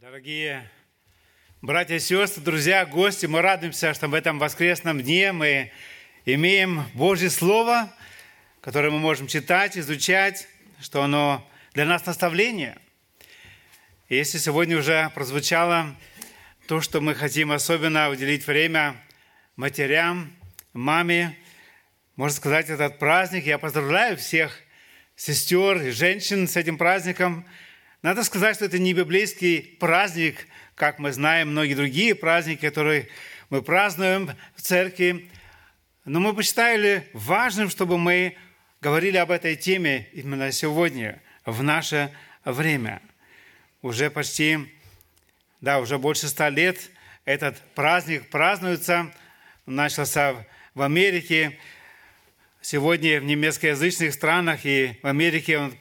Дорогие братья и сестры, друзья, гости, мы радуемся, что в этом воскресном дне мы имеем Божье Слово, которое мы можем читать, изучать, что оно для нас наставление. И если сегодня уже прозвучало то, что мы хотим особенно уделить время матерям, маме, можно сказать, этот праздник, я поздравляю всех сестер и женщин с этим праздником – надо сказать, что это не библейский праздник, как мы знаем многие другие праздники, которые мы празднуем в церкви. Но мы посчитали важным, чтобы мы говорили об этой теме именно сегодня, в наше время. Уже почти, да, уже больше ста лет этот праздник празднуется. Начался в Америке, сегодня в немецкоязычных странах и в Америке он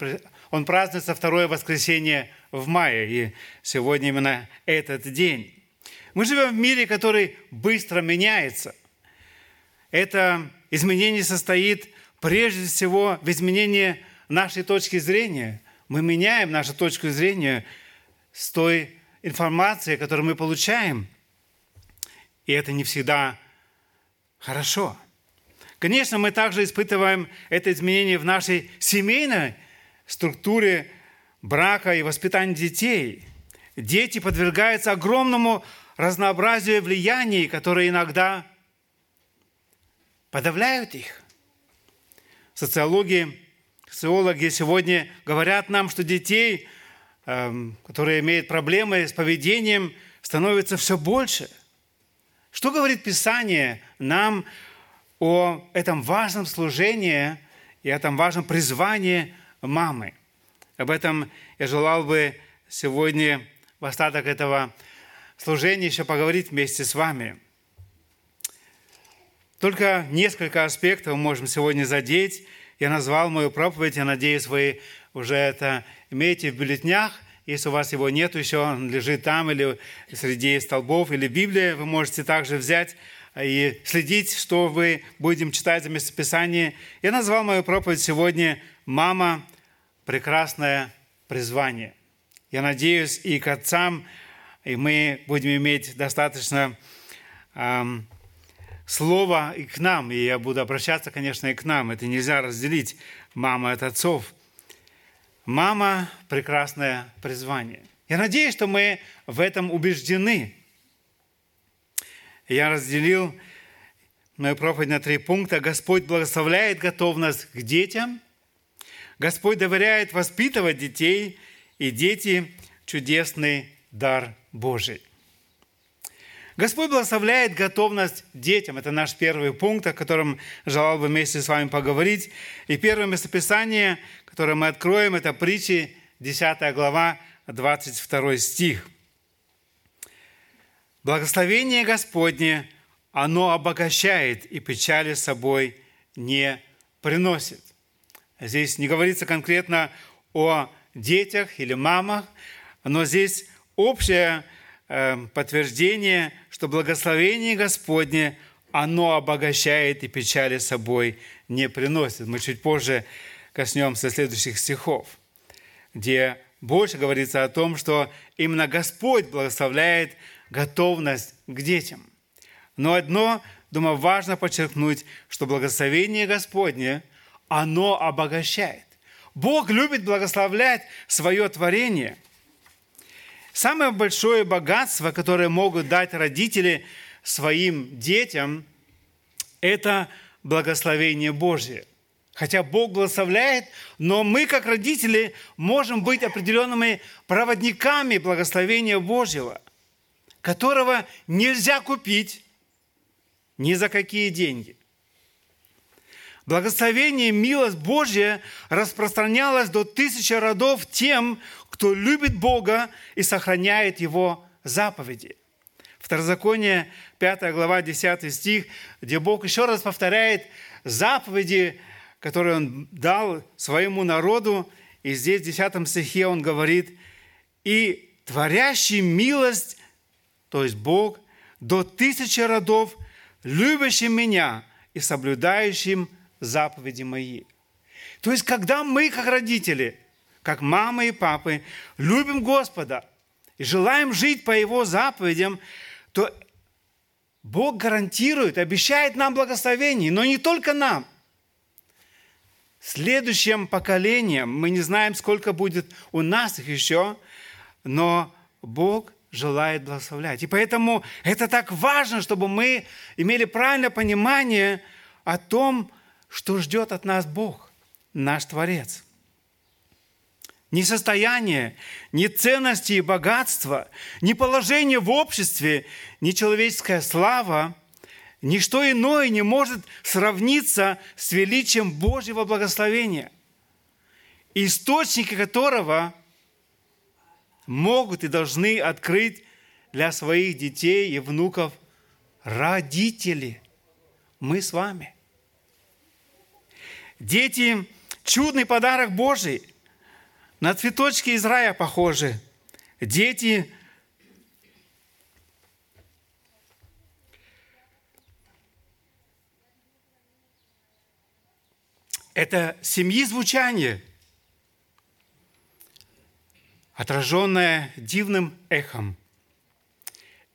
он празднуется второе воскресенье в мае, и сегодня именно этот день. Мы живем в мире, который быстро меняется. Это изменение состоит прежде всего в изменении нашей точки зрения. Мы меняем нашу точку зрения с той информацией, которую мы получаем. И это не всегда хорошо. Конечно, мы также испытываем это изменение в нашей семейной структуре брака и воспитания детей. Дети подвергаются огромному разнообразию влияний, которые иногда подавляют их. Социологи, социологи сегодня говорят нам, что детей, эм, которые имеют проблемы с поведением, становится все больше. Что говорит Писание нам о этом важном служении и этом важном призвании – мамы. Об этом я желал бы сегодня в остаток этого служения еще поговорить вместе с вами. Только несколько аспектов мы можем сегодня задеть. Я назвал мою проповедь, я надеюсь, вы уже это имеете в бюллетнях. Если у вас его нет еще, он лежит там или среди столбов, или Библия, вы можете также взять и следить, что вы будем читать за местописание. Я назвал мою проповедь сегодня «Мама – прекрасное призвание». Я надеюсь, и к отцам, и мы будем иметь достаточно эм, слова и к нам, и я буду обращаться, конечно, и к нам. Это нельзя разделить мама от отцов. Мама – прекрасное призвание. Я надеюсь, что мы в этом убеждены – я разделил мою проповедь на три пункта. Господь благословляет готовность к детям. Господь доверяет воспитывать детей. И дети – чудесный дар Божий. Господь благословляет готовность детям. Это наш первый пункт, о котором желал бы вместе с вами поговорить. И первое местописание, которое мы откроем, это притчи, 10 глава, 22 стих – Благословение Господне, оно обогащает и печали с собой не приносит. Здесь не говорится конкретно о детях или мамах, но здесь общее э, подтверждение, что благословение Господне, оно обогащает и печали собой не приносит. Мы чуть позже коснемся следующих стихов, где больше говорится о том, что именно Господь благословляет готовность к детям. Но одно, думаю, важно подчеркнуть, что благословение Господне, оно обогащает. Бог любит благословлять свое творение. Самое большое богатство, которое могут дать родители своим детям, это благословение Божье. Хотя Бог благословляет, но мы, как родители, можем быть определенными проводниками благословения Божьего – которого нельзя купить ни за какие деньги. Благословение, милость Божья распространялась до тысячи родов тем, кто любит Бога и сохраняет Его заповеди. Второзаконие, 5 глава, 10 стих, где Бог еще раз повторяет заповеди, которые Он дал своему народу. И здесь в 10 стихе Он говорит, «И творящий милость то есть Бог, до тысячи родов, любящим меня и соблюдающим заповеди мои. То есть, когда мы, как родители, как мамы и папы, любим Господа и желаем жить по Его заповедям, то Бог гарантирует, обещает нам благословение, но не только нам. Следующим поколениям, мы не знаем, сколько будет у нас их еще, но Бог желает благословлять. И поэтому это так важно, чтобы мы имели правильное понимание о том, что ждет от нас Бог, наш Творец. Ни состояние, ни ценности и богатство, ни положение в обществе, ни человеческая слава, ничто иное не может сравниться с величием Божьего благословения, источники которого могут и должны открыть для своих детей и внуков родители. Мы с вами. Дети – чудный подарок Божий – на цветочки из рая похожи. Дети это семьи звучание, отраженное дивным эхом.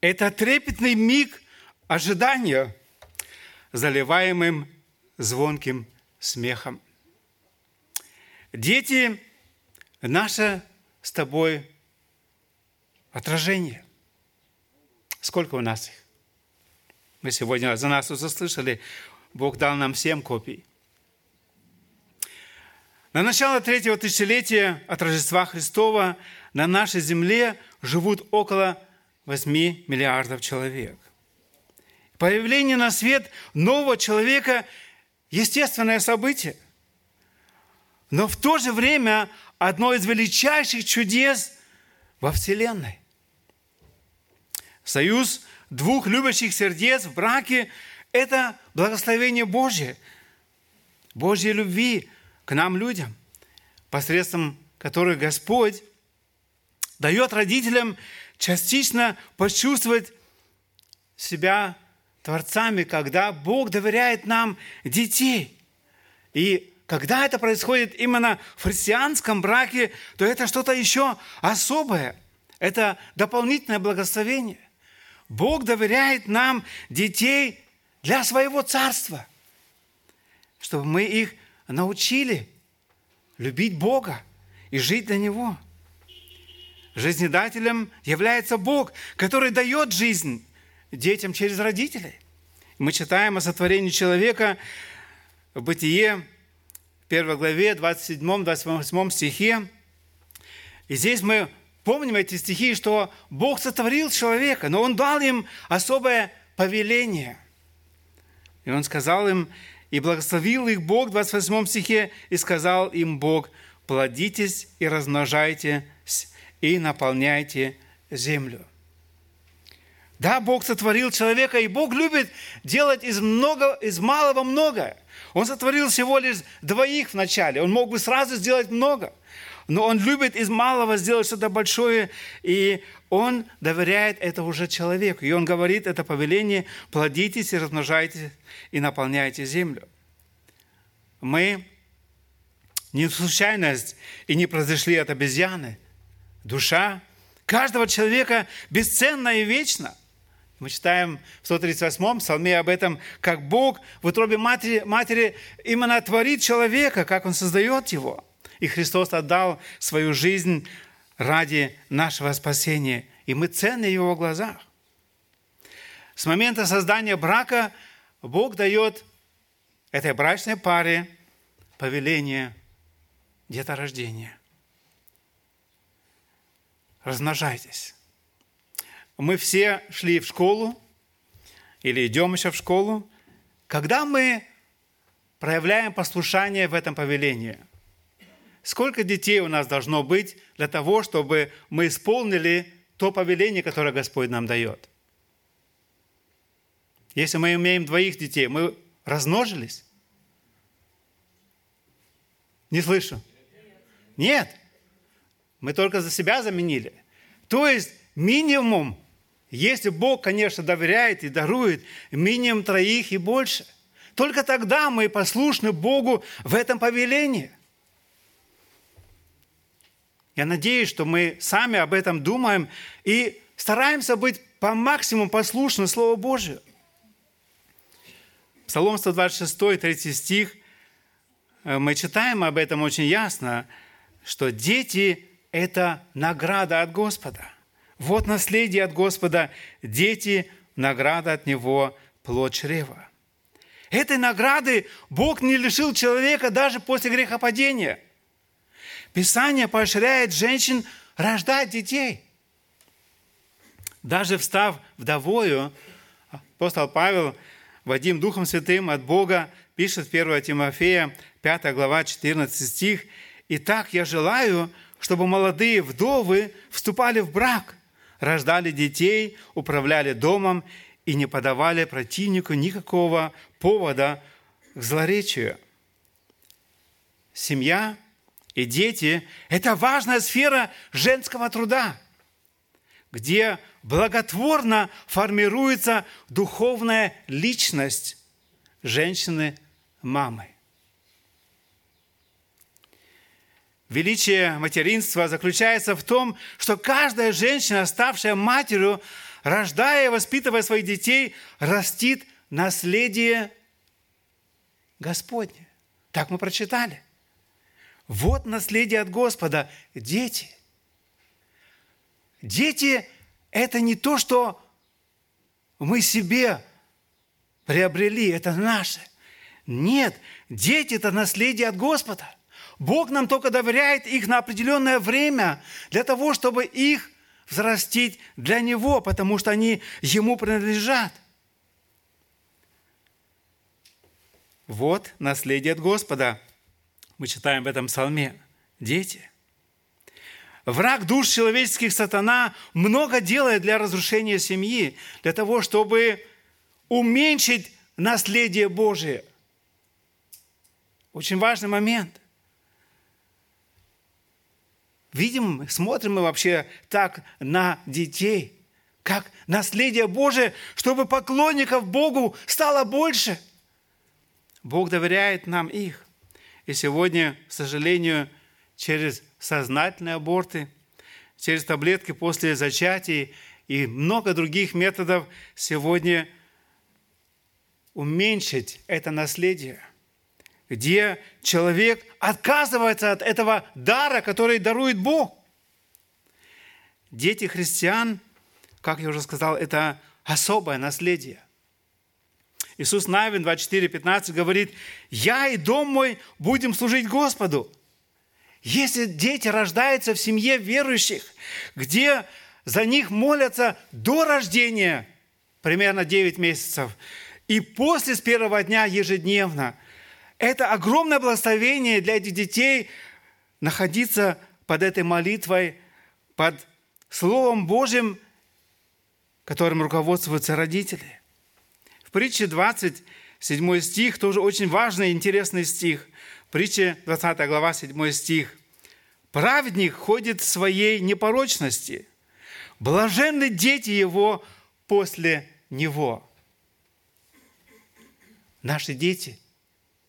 Это трепетный миг ожидания, заливаемым звонким смехом. Дети наше с тобой отражение. Сколько у нас их? Мы сегодня за нас уже слышали, Бог дал нам семь копий. На начало третьего тысячелетия от Рождества Христова на нашей земле живут около 8 миллиардов человек. Появление на свет нового человека – естественное событие. Но в то же время одно из величайших чудес во Вселенной. Союз двух любящих сердец в браке – это благословение Божье, Божьей любви к нам, людям, посредством которых Господь дает родителям частично почувствовать себя творцами, когда Бог доверяет нам детей. И когда это происходит именно в христианском браке, то это что-то еще особое. Это дополнительное благословение. Бог доверяет нам детей для своего царства, чтобы мы их научили любить Бога и жить для Него. Жизнедателем является Бог, который дает жизнь детям через родителей. Мы читаем о сотворении человека в Бытие 1 главе, 27-28 стихе. И здесь мы помним эти стихи, что Бог сотворил человека, но Он дал им особое повеление. И Он сказал им, и благословил их Бог, в 28 стихе, и сказал им Бог, плодитесь и размножайтесь, и наполняйте землю. Да, Бог сотворил человека, и Бог любит делать из, много, из малого многое. Он сотворил всего лишь двоих вначале. Он мог бы сразу сделать много. Но он любит из малого сделать что-то большое, и он доверяет это уже человеку. И он говорит это повеление, плодитесь и размножайтесь, и наполняйте землю. Мы не случайность и не произошли от обезьяны. Душа каждого человека бесценна и вечна. Мы читаем в 138-м псалме об этом, как Бог в утробе матери, матери именно творит человека, как Он создает его. И Христос отдал свою жизнь ради нашего спасения. И мы ценны в Его глазах. С момента создания брака Бог дает этой брачной паре повеление деторождения. Размножайтесь мы все шли в школу или идем еще в школу, когда мы проявляем послушание в этом повелении? Сколько детей у нас должно быть для того, чтобы мы исполнили то повеление, которое Господь нам дает? Если мы имеем двоих детей, мы размножились? Не слышу. Нет. Мы только за себя заменили. То есть минимум если Бог, конечно, доверяет и дарует минимум троих и больше, только тогда мы послушны Богу в этом повелении. Я надеюсь, что мы сами об этом думаем и стараемся быть по максимуму послушны Слову Божию. Псалом 126, 3 стих, э, мы читаем об этом очень ясно, что дети – это награда от Господа. Вот наследие от Господа, дети – награда от Него, плод чрева. Этой награды Бог не лишил человека даже после грехопадения. Писание поощряет женщин рождать детей. Даже встав вдовою, апостол Павел, Вадим Духом Святым от Бога, пишет 1 Тимофея, 5 глава, 14 стих, «Итак, я желаю, чтобы молодые вдовы вступали в брак, рождали детей, управляли домом и не подавали противнику никакого повода к злоречию. Семья и дети – это важная сфера женского труда, где благотворно формируется духовная личность женщины-мамы. Величие материнства заключается в том, что каждая женщина, ставшая матерью, рождая и воспитывая своих детей, растит наследие Господне. Так мы прочитали. Вот наследие от Господа – дети. Дети – это не то, что мы себе приобрели, это наше. Нет, дети – это наследие от Господа. Бог нам только доверяет их на определенное время для того, чтобы их взрастить для Него, потому что они Ему принадлежат. Вот наследие от Господа. Мы читаем в этом псалме. Дети. Враг душ человеческих сатана много делает для разрушения семьи, для того, чтобы уменьшить наследие Божие. Очень важный момент. Видим, смотрим мы вообще так на детей, как наследие Божие, чтобы поклонников Богу стало больше. Бог доверяет нам их. И сегодня, к сожалению, через сознательные аборты, через таблетки после зачатия и много других методов сегодня уменьшить это наследие – где человек отказывается от этого дара, который дарует Бог. Дети христиан, как я уже сказал, это особое наследие. Иисус Навин 24:15 говорит, «Я и дом мой будем служить Господу». Если дети рождаются в семье верующих, где за них молятся до рождения, примерно 9 месяцев, и после с первого дня ежедневно, это огромное благословение для этих детей находиться под этой молитвой, под Словом Божьим, которым руководствуются родители. В притче 27 стих, тоже очень важный и интересный стих. В притче 20 глава, 7 стих. «Праведник ходит в своей непорочности, блаженны дети его после него». Наши дети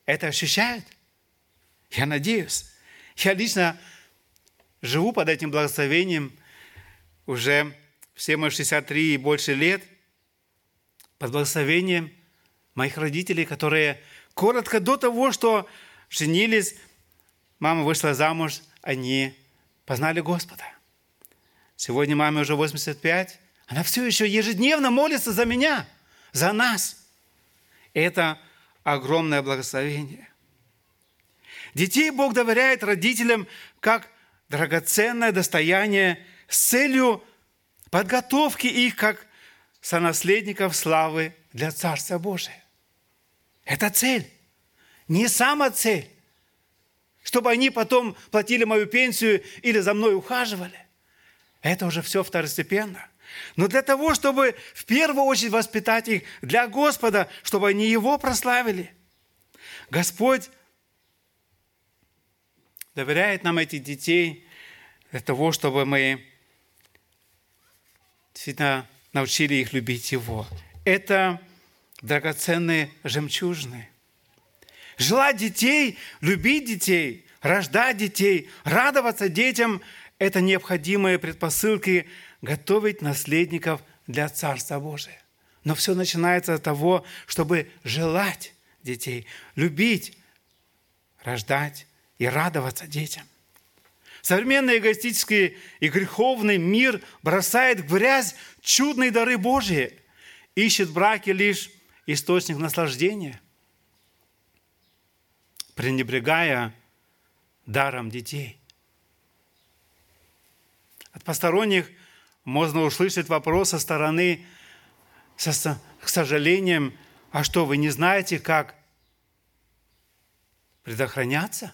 это ощущают? Я надеюсь. Я лично живу под этим благословением уже все мои 63 и больше лет, под благословением моих родителей, которые коротко до того, что женились, мама вышла замуж, они познали Господа. Сегодня маме уже 85, она все еще ежедневно молится за меня, за нас. Это огромное благословение. Детей Бог доверяет родителям как драгоценное достояние с целью подготовки их как сонаследников славы для Царства Божия. Это цель, не сама цель, чтобы они потом платили мою пенсию или за мной ухаживали. Это уже все второстепенно. Но для того, чтобы в первую очередь воспитать их для Господа, чтобы они Его прославили. Господь доверяет нам этих детей для того, чтобы мы действительно научили их любить Его. Это драгоценные жемчужины. Желать детей, любить детей, рождать детей, радоваться детям –– это необходимые предпосылки готовить наследников для Царства Божия. Но все начинается от того, чтобы желать детей, любить, рождать и радоваться детям. Современный эгоистический и греховный мир бросает в грязь чудные дары Божьи, ищет в браке лишь источник наслаждения, пренебрегая даром детей. От посторонних можно услышать вопрос со стороны, со, к сожалением, а что, вы не знаете, как предохраняться?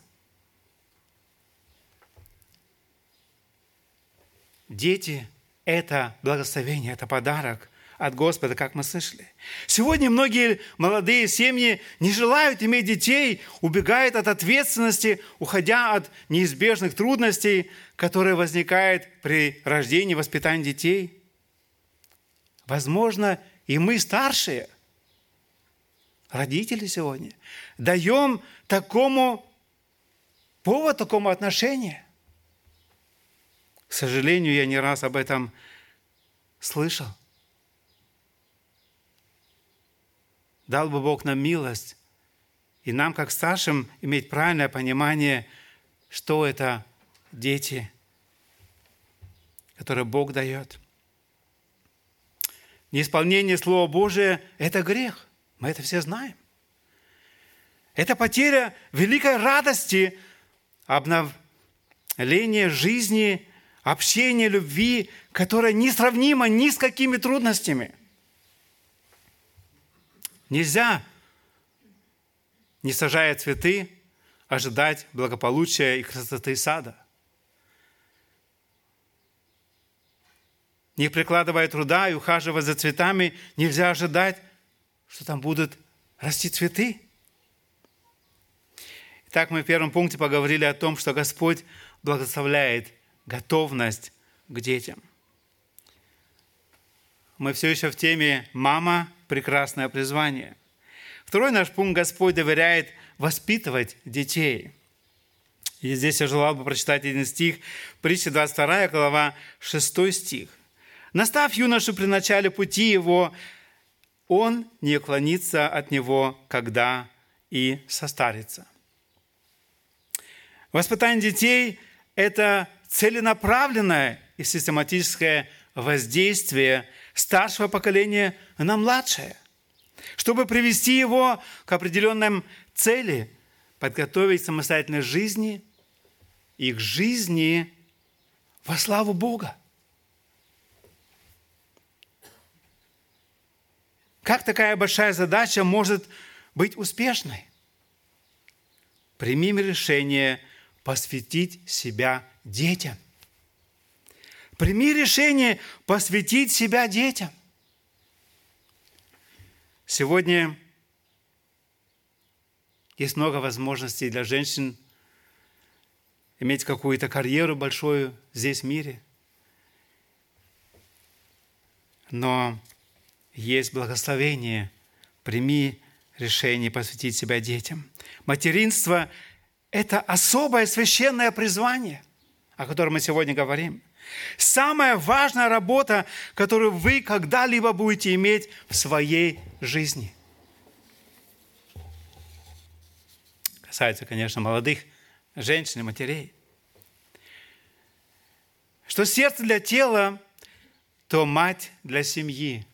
Дети – это благословение, это подарок от Господа, как мы слышали. Сегодня многие молодые семьи не желают иметь детей, убегают от ответственности, уходя от неизбежных трудностей, которые возникают при рождении воспитании детей. Возможно, и мы старшие, родители сегодня, даем такому повод, такому отношению. К сожалению, я не раз об этом слышал. Дал бы Бог нам милость, и нам, как старшим, иметь правильное понимание, что это дети, которые Бог дает. Неисполнение Слова Божия – это грех. Мы это все знаем. Это потеря великой радости, обновления жизни, общения, любви, которая несравнима ни с какими трудностями – Нельзя, не сажая цветы, ожидать благополучия и красоты сада. Не прикладывая труда и ухаживая за цветами, нельзя ожидать, что там будут расти цветы. Итак, мы в первом пункте поговорили о том, что Господь благословляет готовность к детям. Мы все еще в теме «Мама прекрасное призвание. Второй наш пункт Господь доверяет воспитывать детей. И здесь я желал бы прочитать один стих, притча 22 глава, 6 стих. «Настав юношу при начале пути его, он не уклонится от него, когда и состарится». Воспитание детей – это целенаправленное и систематическое воздействие старшего поколения на младшее, чтобы привести его к определенным цели, подготовить самостоятельной жизни и к жизни во славу Бога. Как такая большая задача может быть успешной? Примим решение посвятить себя детям – Прими решение посвятить себя детям. Сегодня есть много возможностей для женщин иметь какую-то карьеру большую здесь в мире. Но есть благословение. Прими решение посвятить себя детям. Материнство – это особое священное призвание, о котором мы сегодня говорим – Самая важная работа, которую вы когда-либо будете иметь в своей жизни. Касается, конечно, молодых женщин и матерей. Что сердце для тела, то мать для семьи.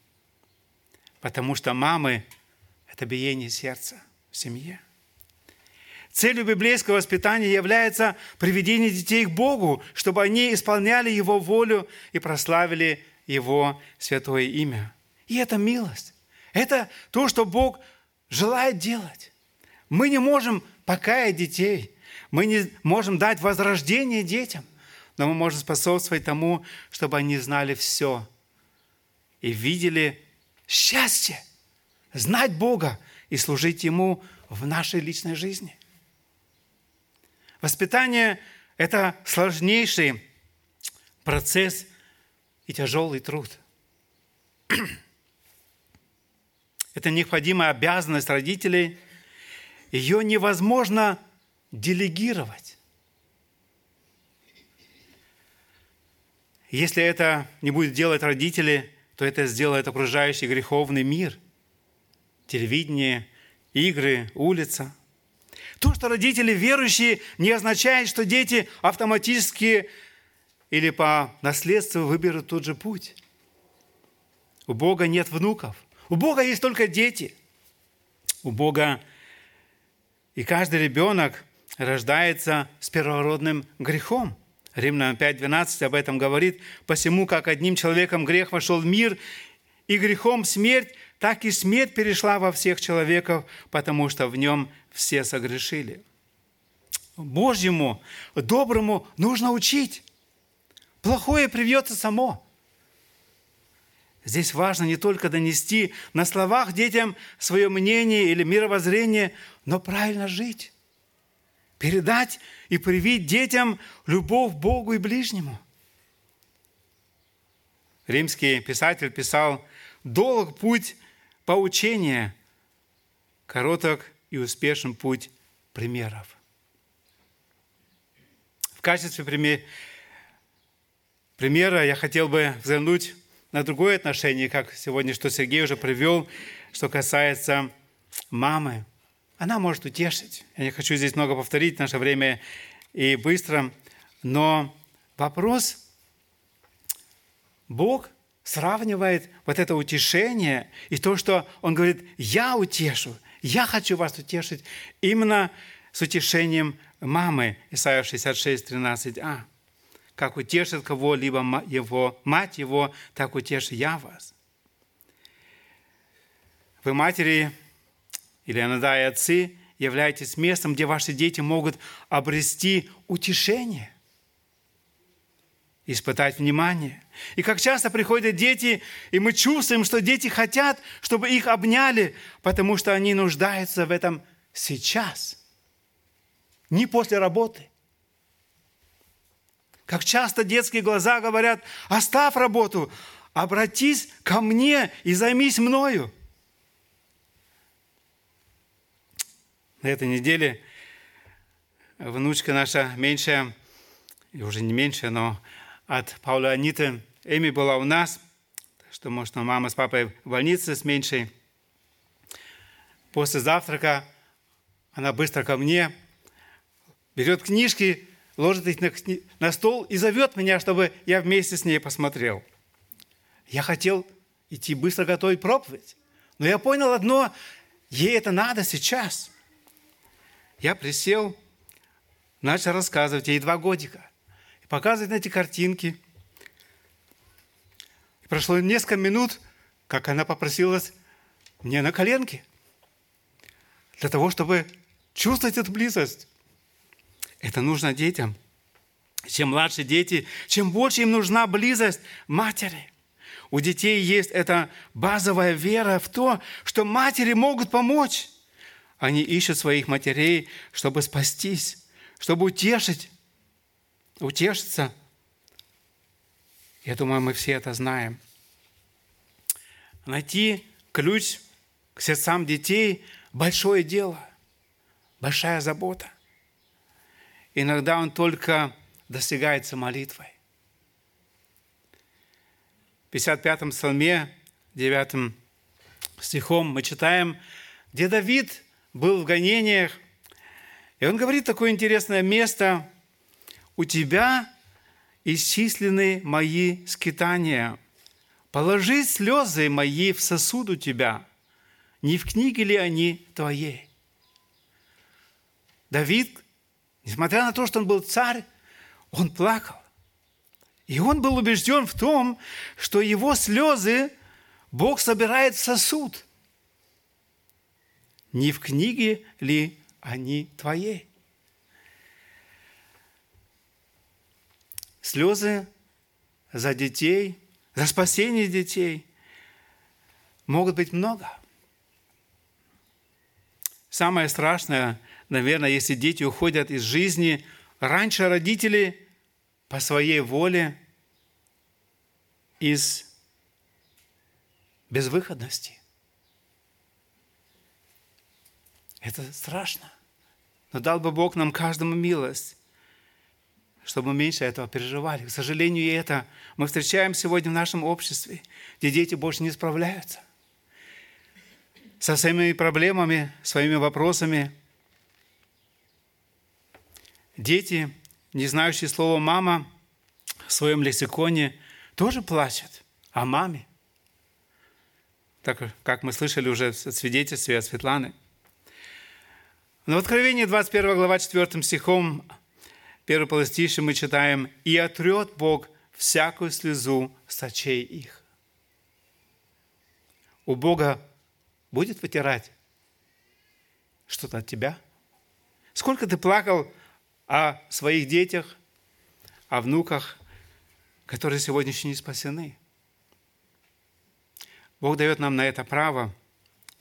Потому что мамы – это биение сердца в семье. Целью библейского воспитания является приведение детей к Богу, чтобы они исполняли Его волю и прославили Его святое имя. И это милость. Это то, что Бог желает делать. Мы не можем покаять детей. Мы не можем дать возрождение детям. Но мы можем способствовать тому, чтобы они знали все и видели счастье, знать Бога и служить Ему в нашей личной жизни – Воспитание – это сложнейший процесс и тяжелый труд. Это необходимая обязанность родителей. Ее невозможно делегировать. Если это не будет делать родители, то это сделает окружающий греховный мир. Телевидение, игры, улица. То, что родители верующие, не означает, что дети автоматически или по наследству выберут тот же путь. У Бога нет внуков. У Бога есть только дети. У Бога и каждый ребенок рождается с первородным грехом. Римлянам 5.12 об этом говорит. «Посему, как одним человеком грех вошел в мир, и грехом смерть, так и смерть перешла во всех человеков, потому что в нем все согрешили». Божьему, доброму нужно учить. Плохое привьется само. Здесь важно не только донести на словах детям свое мнение или мировоззрение, но правильно жить. Передать и привить детям любовь к Богу и ближнему. Римский писатель писал, «Долг путь поучения, короток и успешен путь примеров». В качестве примера я хотел бы взглянуть на другое отношение, как сегодня, что Сергей уже привел, что касается мамы. Она может утешить. Я не хочу здесь много повторить, наше время и быстро. Но вопрос, Бог сравнивает вот это утешение и то, что Он говорит, я утешу, я хочу вас утешить, именно с утешением мамы. Исайя 66, 13а как утешит кого-либо его, мать его, так утешу я вас. Вы, матери, или иногда и отцы, являетесь местом, где ваши дети могут обрести утешение, испытать внимание. И как часто приходят дети, и мы чувствуем, что дети хотят, чтобы их обняли, потому что они нуждаются в этом сейчас, не после работы – как часто детские глаза говорят, оставь работу, обратись ко мне и займись мною. На этой неделе внучка наша меньшая, и уже не меньшая, но от Паула Аниты, Эми была у нас, что, может, мама с папой в больнице с меньшей. После завтрака она быстро ко мне, берет книжки, ложит их на, на стол и зовет меня, чтобы я вместе с ней посмотрел. Я хотел идти быстро готовить проповедь. Но я понял одно, ей это надо сейчас. Я присел, начал рассказывать, ей два годика. На эти картинки. И прошло несколько минут, как она попросилась мне на коленки. Для того, чтобы чувствовать эту близость. Это нужно детям. Чем младше дети, чем больше им нужна близость матери. У детей есть эта базовая вера в то, что матери могут помочь. Они ищут своих матерей, чтобы спастись, чтобы утешить, утешиться. Я думаю, мы все это знаем. Найти ключ к сердцам детей – большое дело, большая забота. Иногда он только достигается молитвой. В 55-м псалме, 9 стихом мы читаем, где Давид был в гонениях, и он говорит такое интересное место, «У тебя исчислены мои скитания, положи слезы мои в сосуд у тебя, не в книге ли они твоей?» Давид Несмотря на то, что он был царь, он плакал. И он был убежден в том, что его слезы Бог собирает в сосуд. Не в книге ли они твоей? Слезы за детей, за спасение детей могут быть много. Самое страшное – наверное, если дети уходят из жизни раньше родителей по своей воле из безвыходности. Это страшно. Но дал бы Бог нам каждому милость, чтобы меньше этого переживали. К сожалению, и это мы встречаем сегодня в нашем обществе, где дети больше не справляются со своими проблемами, своими вопросами. Дети, не знающие слова «мама», в своем лексиконе тоже плачут о маме. Так как мы слышали уже в свидетельстве от Светланы. Но в Откровении 21 глава 4 стихом, первый полостище мы читаем «И отрет Бог всякую слезу с очей их». У Бога будет вытирать что-то от тебя? Сколько ты плакал о своих детях, о внуках, которые сегодня еще не спасены? Бог дает нам на это право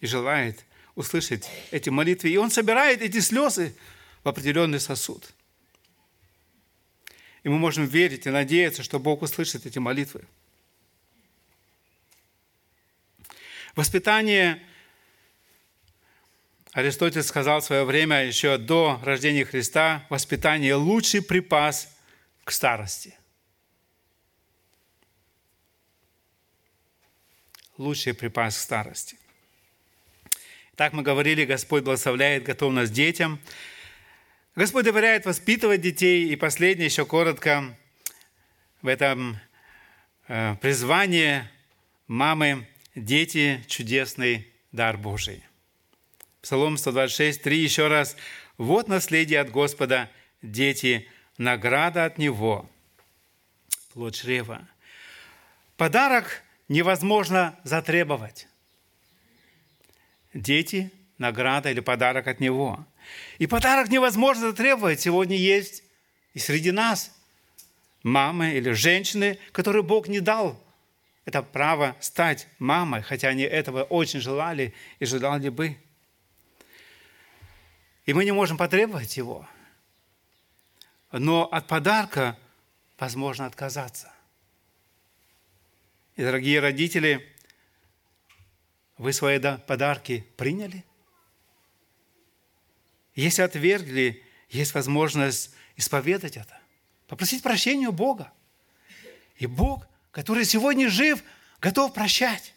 и желает услышать эти молитвы. И Он собирает эти слезы в определенный сосуд. И мы можем верить и надеяться, что Бог услышит эти молитвы. Воспитание Аристотель сказал в свое время, еще до рождения Христа, воспитание – лучший припас к старости. Лучший припас к старости. Так мы говорили, Господь благословляет готовность детям. Господь доверяет воспитывать детей. И последнее, еще коротко, в этом э, призвании мамы – дети – чудесный дар Божий. Псалом 126, 3 еще раз. «Вот наследие от Господа, дети, награда от Него, плод чрева». Подарок невозможно затребовать. Дети – награда или подарок от Него. И подарок невозможно затребовать. Сегодня есть и среди нас мамы или женщины, которые Бог не дал это право стать мамой, хотя они этого очень желали и желали бы. И мы не можем потребовать его. Но от подарка возможно отказаться. И, дорогие родители, вы свои подарки приняли? Если отвергли, есть возможность исповедать это, попросить прощения у Бога. И Бог, который сегодня жив, готов прощать.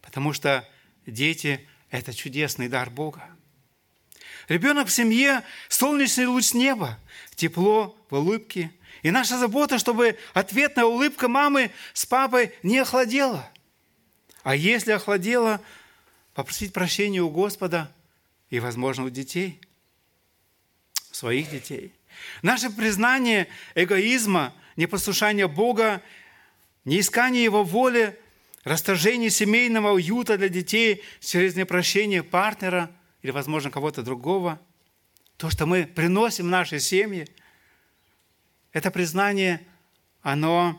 Потому что дети – это чудесный дар Бога. Ребенок в семье – солнечный луч неба, тепло в улыбке. И наша забота, чтобы ответная улыбка мамы с папой не охладела. А если охладела, попросить прощения у Господа и, возможно, у детей, своих детей. Наше признание эгоизма, непослушания Бога, неискание Его воли, расторжение семейного уюта для детей через непрощение партнера – или, возможно, кого-то другого, то, что мы приносим в наши семьи, это признание, оно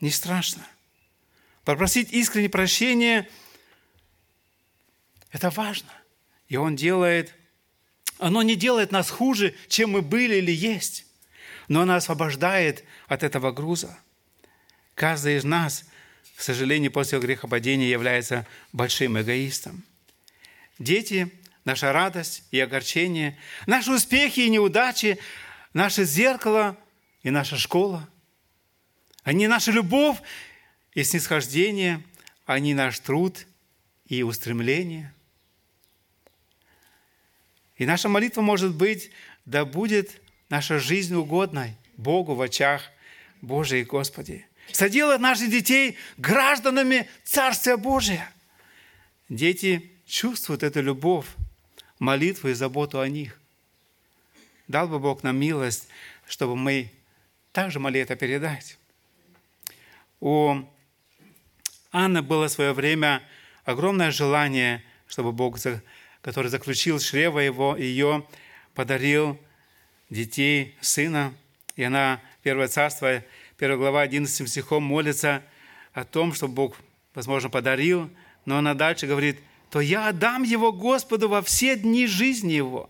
не страшно. Попросить искренне прощения – это важно. И Он делает, оно не делает нас хуже, чем мы были или есть, но оно освобождает от этого груза. Каждый из нас, к сожалению, после грехопадения является большим эгоистом – Дети – наша радость и огорчение, наши успехи и неудачи, наше зеркало и наша школа. Они наша любовь и снисхождение, они наш труд и устремление. И наша молитва может быть, да будет наша жизнь угодной Богу в очах Божией Господи. Соделать наших детей гражданами Царствия Божия. Дети чувствуют эту любовь, молитву и заботу о них. Дал бы Бог нам милость, чтобы мы также могли это передать. У Анны было в свое время огромное желание, чтобы Бог, который заключил чрево его, ее, подарил детей, сына. И она, Первое Царство, 1 глава, 11 стихом молится о том, чтобы Бог, возможно, подарил, но она дальше говорит – то я отдам его Господу во все дни жизни его.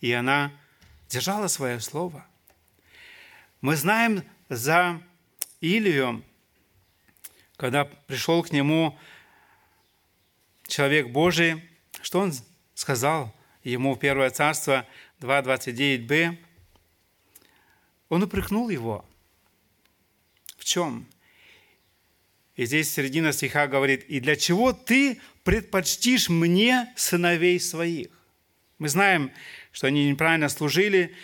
И она держала свое слово. Мы знаем за Илию, когда пришел к нему человек Божий, что он сказал ему в Первое Царство, 2.29b, он упрекнул его. В чем? И здесь середина стиха говорит, «И для чего ты предпочтишь мне сыновей своих?» Мы знаем, что они неправильно служили,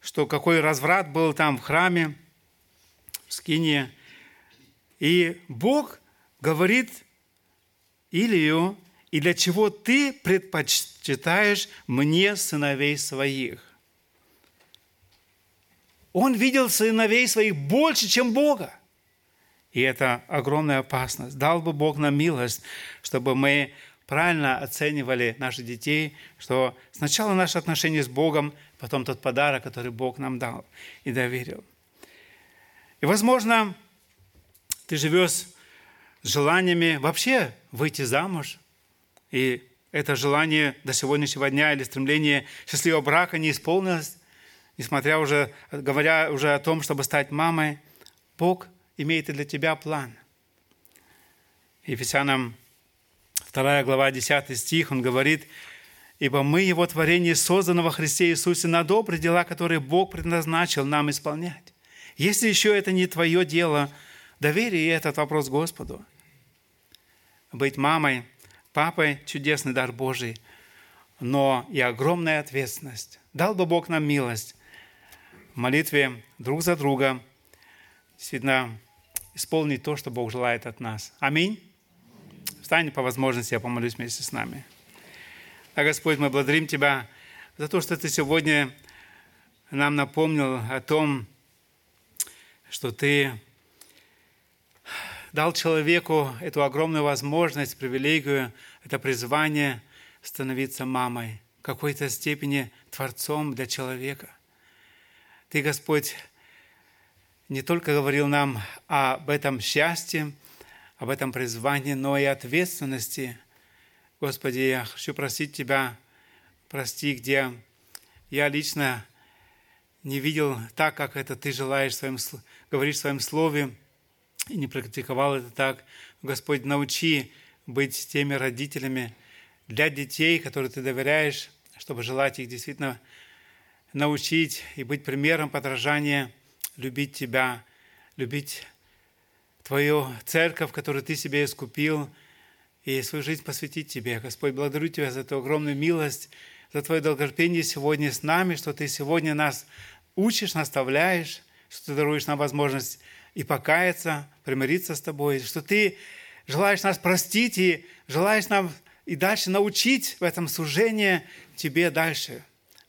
что какой разврат был там в храме, в Скине. И Бог говорит Илию, «И для чего ты предпочитаешь мне сыновей своих?» Он видел сыновей своих больше, чем Бога. И это огромная опасность. Дал бы Бог нам милость, чтобы мы правильно оценивали наших детей, что сначала наши отношения с Богом, потом тот подарок, который Бог нам дал и доверил. И, возможно, ты живешь с желаниями вообще выйти замуж, и это желание до сегодняшнего дня или стремление счастливого брака не исполнилось, несмотря уже, говоря уже о том, чтобы стать мамой, Бог имеет и для тебя план. Ефесянам 2 глава 10 стих, он говорит, «Ибо мы Его творение, создано во Христе Иисусе на добрые дела, которые Бог предназначил нам исполнять». Если еще это не твое дело, довери этот вопрос Господу. Быть мамой, папой – чудесный дар Божий, но и огромная ответственность. Дал бы Бог нам милость в молитве друг за друга, действительно исполнить то, что Бог желает от нас. Аминь. Встань по возможности, я помолюсь вместе с нами. А Господь, мы благодарим Тебя за то, что Ты сегодня нам напомнил о том, что Ты дал человеку эту огромную возможность, привилегию, это призвание становиться мамой, в какой-то степени творцом для человека. Ты, Господь, не только говорил нам об этом счастье, об этом призвании, но и ответственности. Господи, я хочу просить Тебя, прости, где я лично не видел так, как это Ты желаешь своим, говоришь в Своем Слове, и не практиковал это так. Господь, научи быть теми родителями для детей, которые Ты доверяешь, чтобы желать их действительно научить и быть примером подражания, любить Тебя, любить Твою церковь, которую Ты себе искупил, и свою жизнь посвятить Тебе. Господь, благодарю Тебя за эту огромную милость, за Твое долготерпение сегодня с нами, что Ты сегодня нас учишь, наставляешь, что Ты даруешь нам возможность и покаяться, примириться с Тобой, что Ты желаешь нас простить и желаешь нам и дальше научить в этом служении Тебе дальше.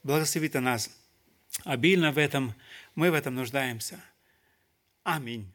Благослови Ты нас обильно в этом. Мы в этом нуждаемся. Аминь.